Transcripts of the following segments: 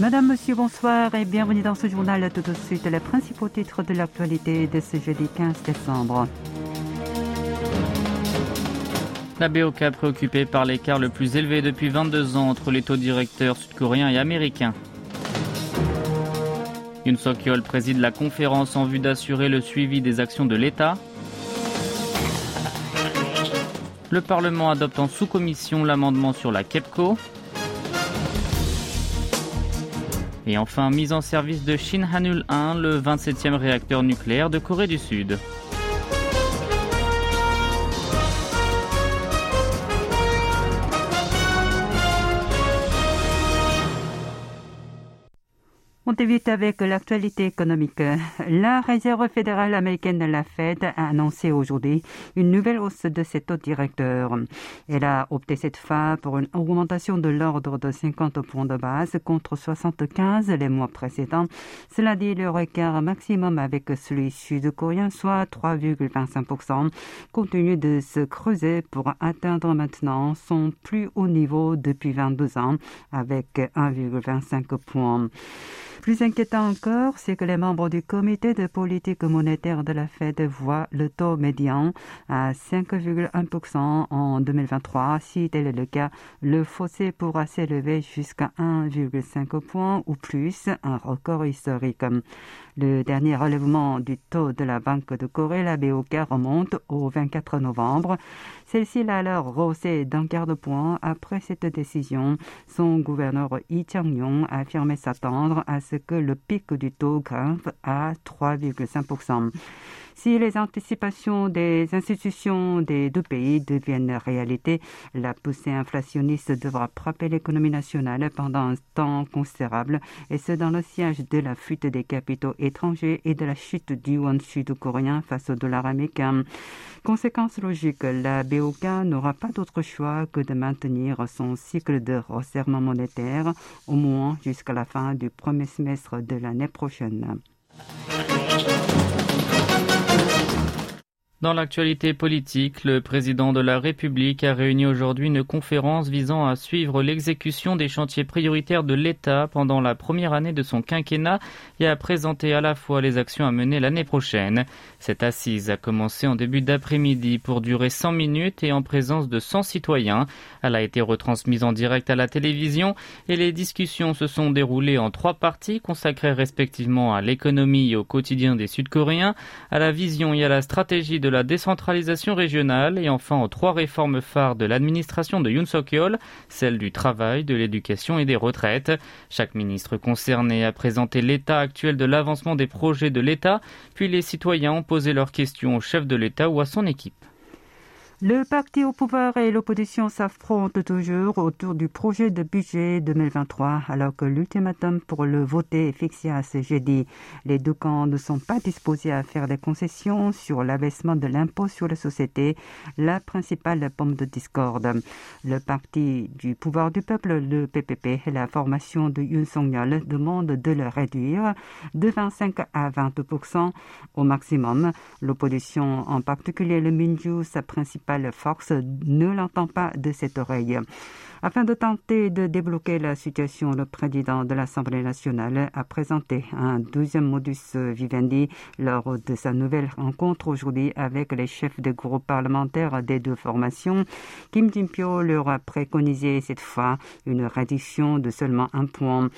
Madame, Monsieur, bonsoir et bienvenue dans ce journal. Tout de suite, les principaux titres de l'actualité de ce jeudi 15 décembre. La BOK préoccupée par l'écart le plus élevé depuis 22 ans entre les taux directeurs sud-coréens et américains. Yoon Suk-yeol préside la conférence en vue d'assurer le suivi des actions de l'État. Le Parlement adopte en sous-commission l'amendement sur la KEPCO. Et enfin, mise en service de Shinhanul 1, le 27e réacteur nucléaire de Corée du Sud. On débute avec l'actualité économique. La Réserve fédérale américaine, la Fed, a annoncé aujourd'hui une nouvelle hausse de ses taux directeurs. Elle a opté cette fois pour une augmentation de l'ordre de 50 points de base contre 75 les mois précédents. Cela dit le record maximum avec celui sud-coréen, soit 3,25%, continue de se creuser pour atteindre maintenant son plus haut niveau depuis 22 ans avec 1,25 points. Plus inquiétant encore, c'est que les membres du comité de politique monétaire de la Fed voient le taux médian à 5,1% en 2023. Si tel est le cas, le fossé pourra s'élever jusqu'à 1,5 point ou plus, un record historique. Le dernier relèvement du taux de la Banque de Corée, la BOK, remonte au 24 novembre. Celle-ci l'a alors rehaussé d'un quart de point. Après cette décision, son gouverneur Lee Chang-yong a affirmé s'attendre à ce que le pic du taux grimpe à 3,5%. Si les anticipations des institutions des deux pays deviennent réalité, la poussée inflationniste devra frapper l'économie nationale pendant un temps considérable, et ce dans le siège de la fuite des capitaux étrangers et de la chute du yuan sud-coréen face au dollar américain. Conséquence logique, la BOK n'aura pas d'autre choix que de maintenir son cycle de resserrement monétaire au moins jusqu'à la fin du premier semestre de l'année prochaine. Dans l'actualité politique, le président de la République a réuni aujourd'hui une conférence visant à suivre l'exécution des chantiers prioritaires de l'État pendant la première année de son quinquennat et à présenter à la fois les actions à mener l'année prochaine. Cette assise a commencé en début d'après-midi pour durer 100 minutes et en présence de 100 citoyens. Elle a été retransmise en direct à la télévision et les discussions se sont déroulées en trois parties consacrées respectivement à l'économie et au quotidien des Sud-Coréens, à la vision et à la stratégie de de la décentralisation régionale et enfin aux trois réformes phares de l'administration de Yoon Suk-yeol, celle du travail, de l'éducation et des retraites. Chaque ministre concerné a présenté l'état actuel de l'avancement des projets de l'État, puis les citoyens ont posé leurs questions au chef de l'État ou à son équipe. Le parti au pouvoir et l'opposition s'affrontent toujours autour du projet de budget 2023, alors que l'ultimatum pour le voter est fixé à ce jeudi. Les deux camps ne sont pas disposés à faire des concessions sur l'abaissement de l'impôt sur les sociétés, la principale pomme de discorde. Le parti du pouvoir du peuple, le PPP, la formation de Yoon Song-yeol demande de le réduire de 25 à 20% au maximum. L'opposition, en particulier le Minju, sa principale force ne l'entend pas de cette oreille. Afin de tenter de débloquer la situation, le président de l'Assemblée nationale a présenté un deuxième modus vivendi lors de sa nouvelle rencontre aujourd'hui avec les chefs des groupes parlementaires des deux formations. Kim Jin-pyo leur a préconisé cette fois une réduction de seulement un point.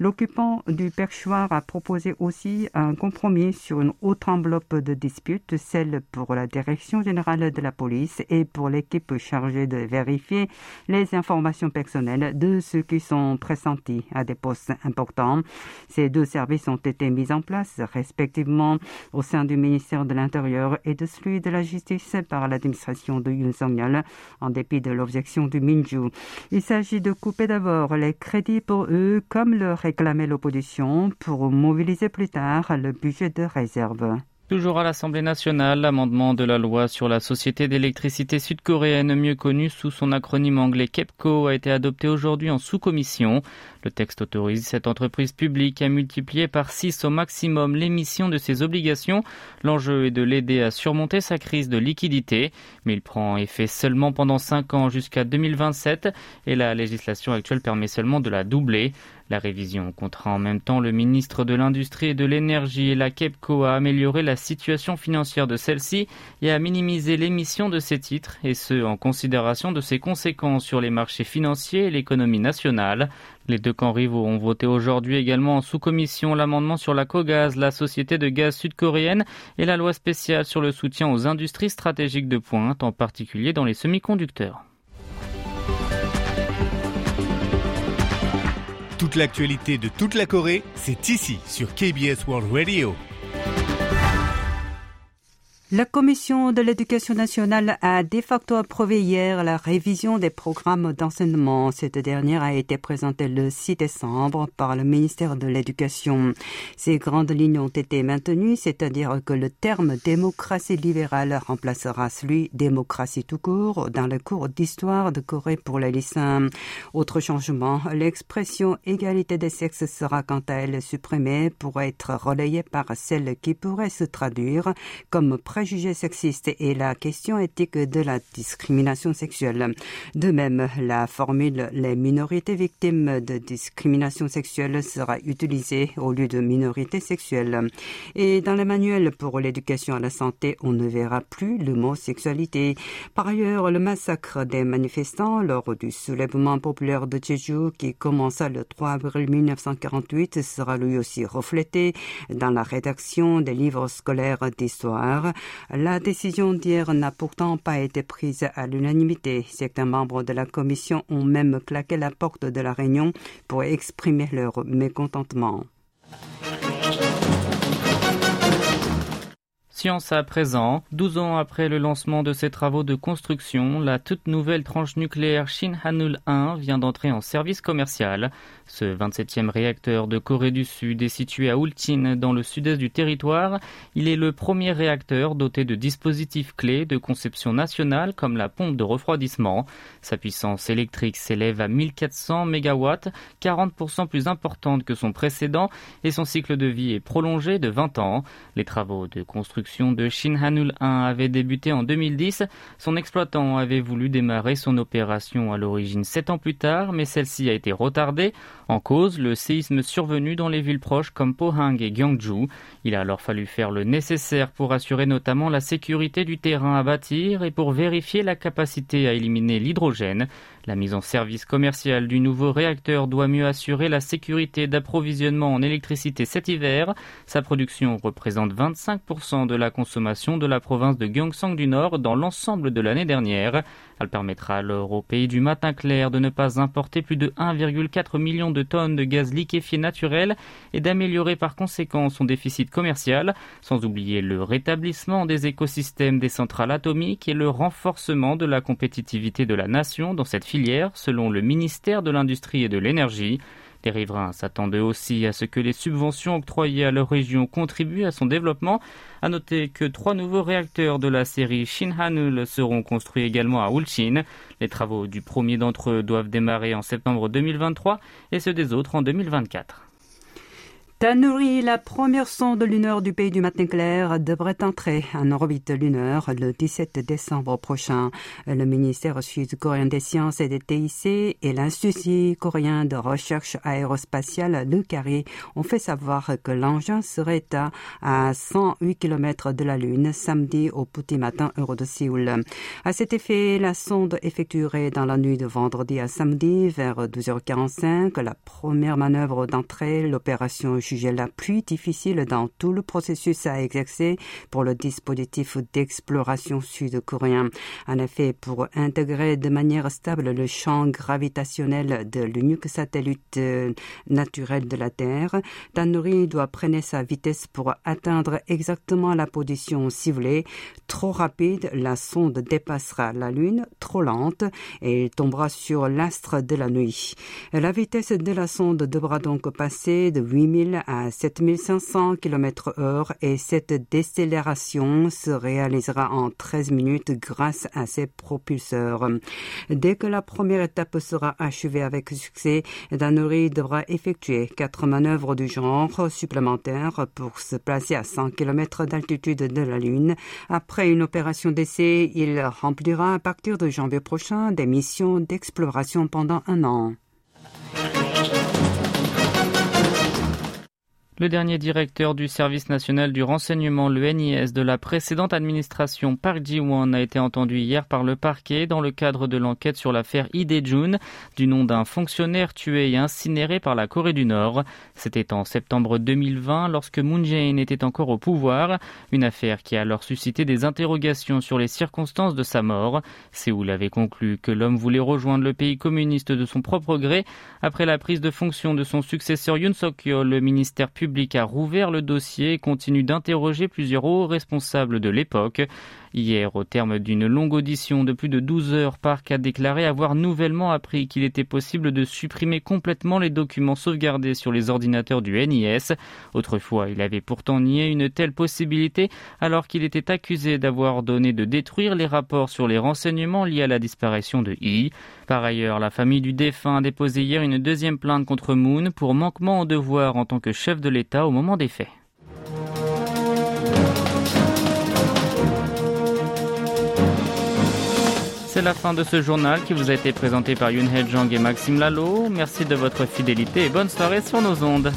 L'occupant du perchoir a proposé aussi un compromis sur une autre enveloppe de dispute, celle pour la direction générale de la police et pour l'équipe chargée de vérifier les informations personnelles de ceux qui sont pressentis à des postes importants. Ces deux services ont été mis en place respectivement au sein du ministère de l'Intérieur et de celui de la Justice par l'administration de Yoon Song-yeol en dépit de l'objection du Minju. Il s'agit de couper d'abord les crédits pour eux comme le réclamait l'opposition pour mobiliser plus tard le budget de réserve. Toujours à l'Assemblée nationale, l'amendement de la loi sur la société d'électricité sud-coréenne, mieux connue sous son acronyme anglais KEPCO, a été adopté aujourd'hui en sous-commission. Le texte autorise cette entreprise publique à multiplier par 6 au maximum l'émission de ses obligations. L'enjeu est de l'aider à surmonter sa crise de liquidité, mais il prend effet seulement pendant 5 ans jusqu'à 2027 et la législation actuelle permet seulement de la doubler. La révision comptera en même temps le ministre de l'Industrie et de l'Énergie et la KEPCO à améliorer la situation financière de celle-ci et à minimiser l'émission de ses titres, et ce en considération de ses conséquences sur les marchés financiers et l'économie nationale. Les deux camps rivaux ont voté aujourd'hui également en sous-commission l'amendement sur la COGAZ, la société de gaz sud-coréenne, et la loi spéciale sur le soutien aux industries stratégiques de pointe, en particulier dans les semi-conducteurs. Toute l'actualité de toute la Corée, c'est ici sur KBS World Radio. La Commission de l'éducation nationale a de facto approuvé hier la révision des programmes d'enseignement. Cette dernière a été présentée le 6 décembre par le ministère de l'Éducation. Ces grandes lignes ont été maintenues, c'est-à-dire que le terme démocratie libérale remplacera celui démocratie tout court dans le cours d'histoire de Corée pour les lycéens. Autre changement, l'expression égalité des sexes sera quant à elle supprimée pour être relayée par celle qui pourrait se traduire comme préjugés sexistes et la question éthique de la discrimination sexuelle. De même, la formule les minorités victimes de discrimination sexuelle sera utilisée au lieu de minorités sexuelles. Et dans les manuels pour l'éducation à la santé, on ne verra plus le mot sexualité. Par ailleurs, le massacre des manifestants lors du soulèvement populaire de Jeju qui commença le 3 avril 1948 sera lui aussi reflété dans la rédaction des livres scolaires d'histoire. La décision d'hier n'a pourtant pas été prise à l'unanimité. Certains membres de la commission ont même claqué la porte de la réunion pour exprimer leur mécontentement. Science à présent, 12 ans après le lancement de ses travaux de construction, la toute nouvelle tranche nucléaire Shinhanul 1 vient d'entrer en service commercial. Ce 27e réacteur de Corée du Sud est situé à Ultin, dans le sud-est du territoire. Il est le premier réacteur doté de dispositifs clés de conception nationale comme la pompe de refroidissement. Sa puissance électrique s'élève à 1400 MW, 40% plus importante que son précédent, et son cycle de vie est prolongé de 20 ans. Les travaux de construction de Shinhanul 1 avaient débuté en 2010. Son exploitant avait voulu démarrer son opération à l'origine 7 ans plus tard, mais celle-ci a été retardée. En cause, le séisme survenu dans les villes proches comme Pohang et Gyeongju. Il a alors fallu faire le nécessaire pour assurer notamment la sécurité du terrain à bâtir et pour vérifier la capacité à éliminer l'hydrogène. La mise en service commerciale du nouveau réacteur doit mieux assurer la sécurité d'approvisionnement en électricité cet hiver. Sa production représente 25% de la consommation de la province de Gyeongsang du Nord dans l'ensemble de l'année dernière. Elle permettra alors au pays du matin clair de ne pas importer plus de 1,4 million de tonnes de gaz liquéfié naturel et d'améliorer par conséquent son déficit commercial, sans oublier le rétablissement des écosystèmes des centrales atomiques et le renforcement de la compétitivité de la nation dans cette filière, selon le ministère de l'Industrie et de l'Énergie. Les riverains s'attendaient aussi à ce que les subventions octroyées à leur région contribuent à son développement. À noter que trois nouveaux réacteurs de la série Shinhanul seront construits également à Ulchin. Les travaux du premier d'entre eux doivent démarrer en septembre 2023 et ceux des autres en 2024. Tanuri, la première sonde lunaire du pays du matin clair, devrait entrer en orbite lunaire le 17 décembre prochain. Le ministère sud-coréen des sciences et des TIC et l'Institut coréen de recherche aérospatiale, le Carré, ont fait savoir que l'engin serait à, 108 km de la Lune samedi au petit matin heure de Séoul. À cet effet, la sonde effectuerait dans la nuit de vendredi à samedi vers 12h45 la première manœuvre d'entrée, l'opération jugée la plus difficile dans tout le processus à exercer pour le dispositif d'exploration sud-coréen. En effet, pour intégrer de manière stable le champ gravitationnel de l'unique satellite euh, naturel de la Terre, Tanuri doit prendre sa vitesse pour atteindre exactement la position ciblée. Trop rapide, la sonde dépassera la Lune, trop lente, et tombera sur l'astre de la nuit. La vitesse de la sonde devra donc passer de 8000 à 7500 km heure et cette décélération se réalisera en 13 minutes grâce à ses propulseurs. Dès que la première étape sera achevée avec succès, Danori devra effectuer quatre manœuvres du genre supplémentaires pour se placer à 100 km d'altitude de la Lune. Après une opération d'essai, il remplira à partir de janvier prochain des missions d'exploration pendant un an. Le dernier directeur du service national du renseignement, le NIS, de la précédente administration, Park Ji-won, a été entendu hier par le parquet dans le cadre de l'enquête sur l'affaire Ide Jun, du nom d'un fonctionnaire tué et incinéré par la Corée du Nord. C'était en septembre 2020, lorsque Moon Jae-in était encore au pouvoir, une affaire qui a alors suscité des interrogations sur les circonstances de sa mort. Séoul avait conclu que l'homme voulait rejoindre le pays communiste de son propre gré. Après la prise de fonction de son successeur Yoon Suk-yeol, le ministère public public a rouvert le dossier et continue d'interroger plusieurs hauts responsables de l'époque. Hier, au terme d'une longue audition de plus de 12 heures, Park a déclaré avoir nouvellement appris qu'il était possible de supprimer complètement les documents sauvegardés sur les ordinateurs du NIS. Autrefois, il avait pourtant nié une telle possibilité alors qu'il était accusé d'avoir ordonné de détruire les rapports sur les renseignements liés à la disparition de I. Par ailleurs, la famille du défunt a déposé hier une deuxième plainte contre Moon pour manquement au devoir en tant que chef de l'État au moment des faits. C'est la fin de ce journal qui vous a été présenté par Yoon Hee Jong et Maxime Lalo. Merci de votre fidélité et bonne soirée sur nos ondes.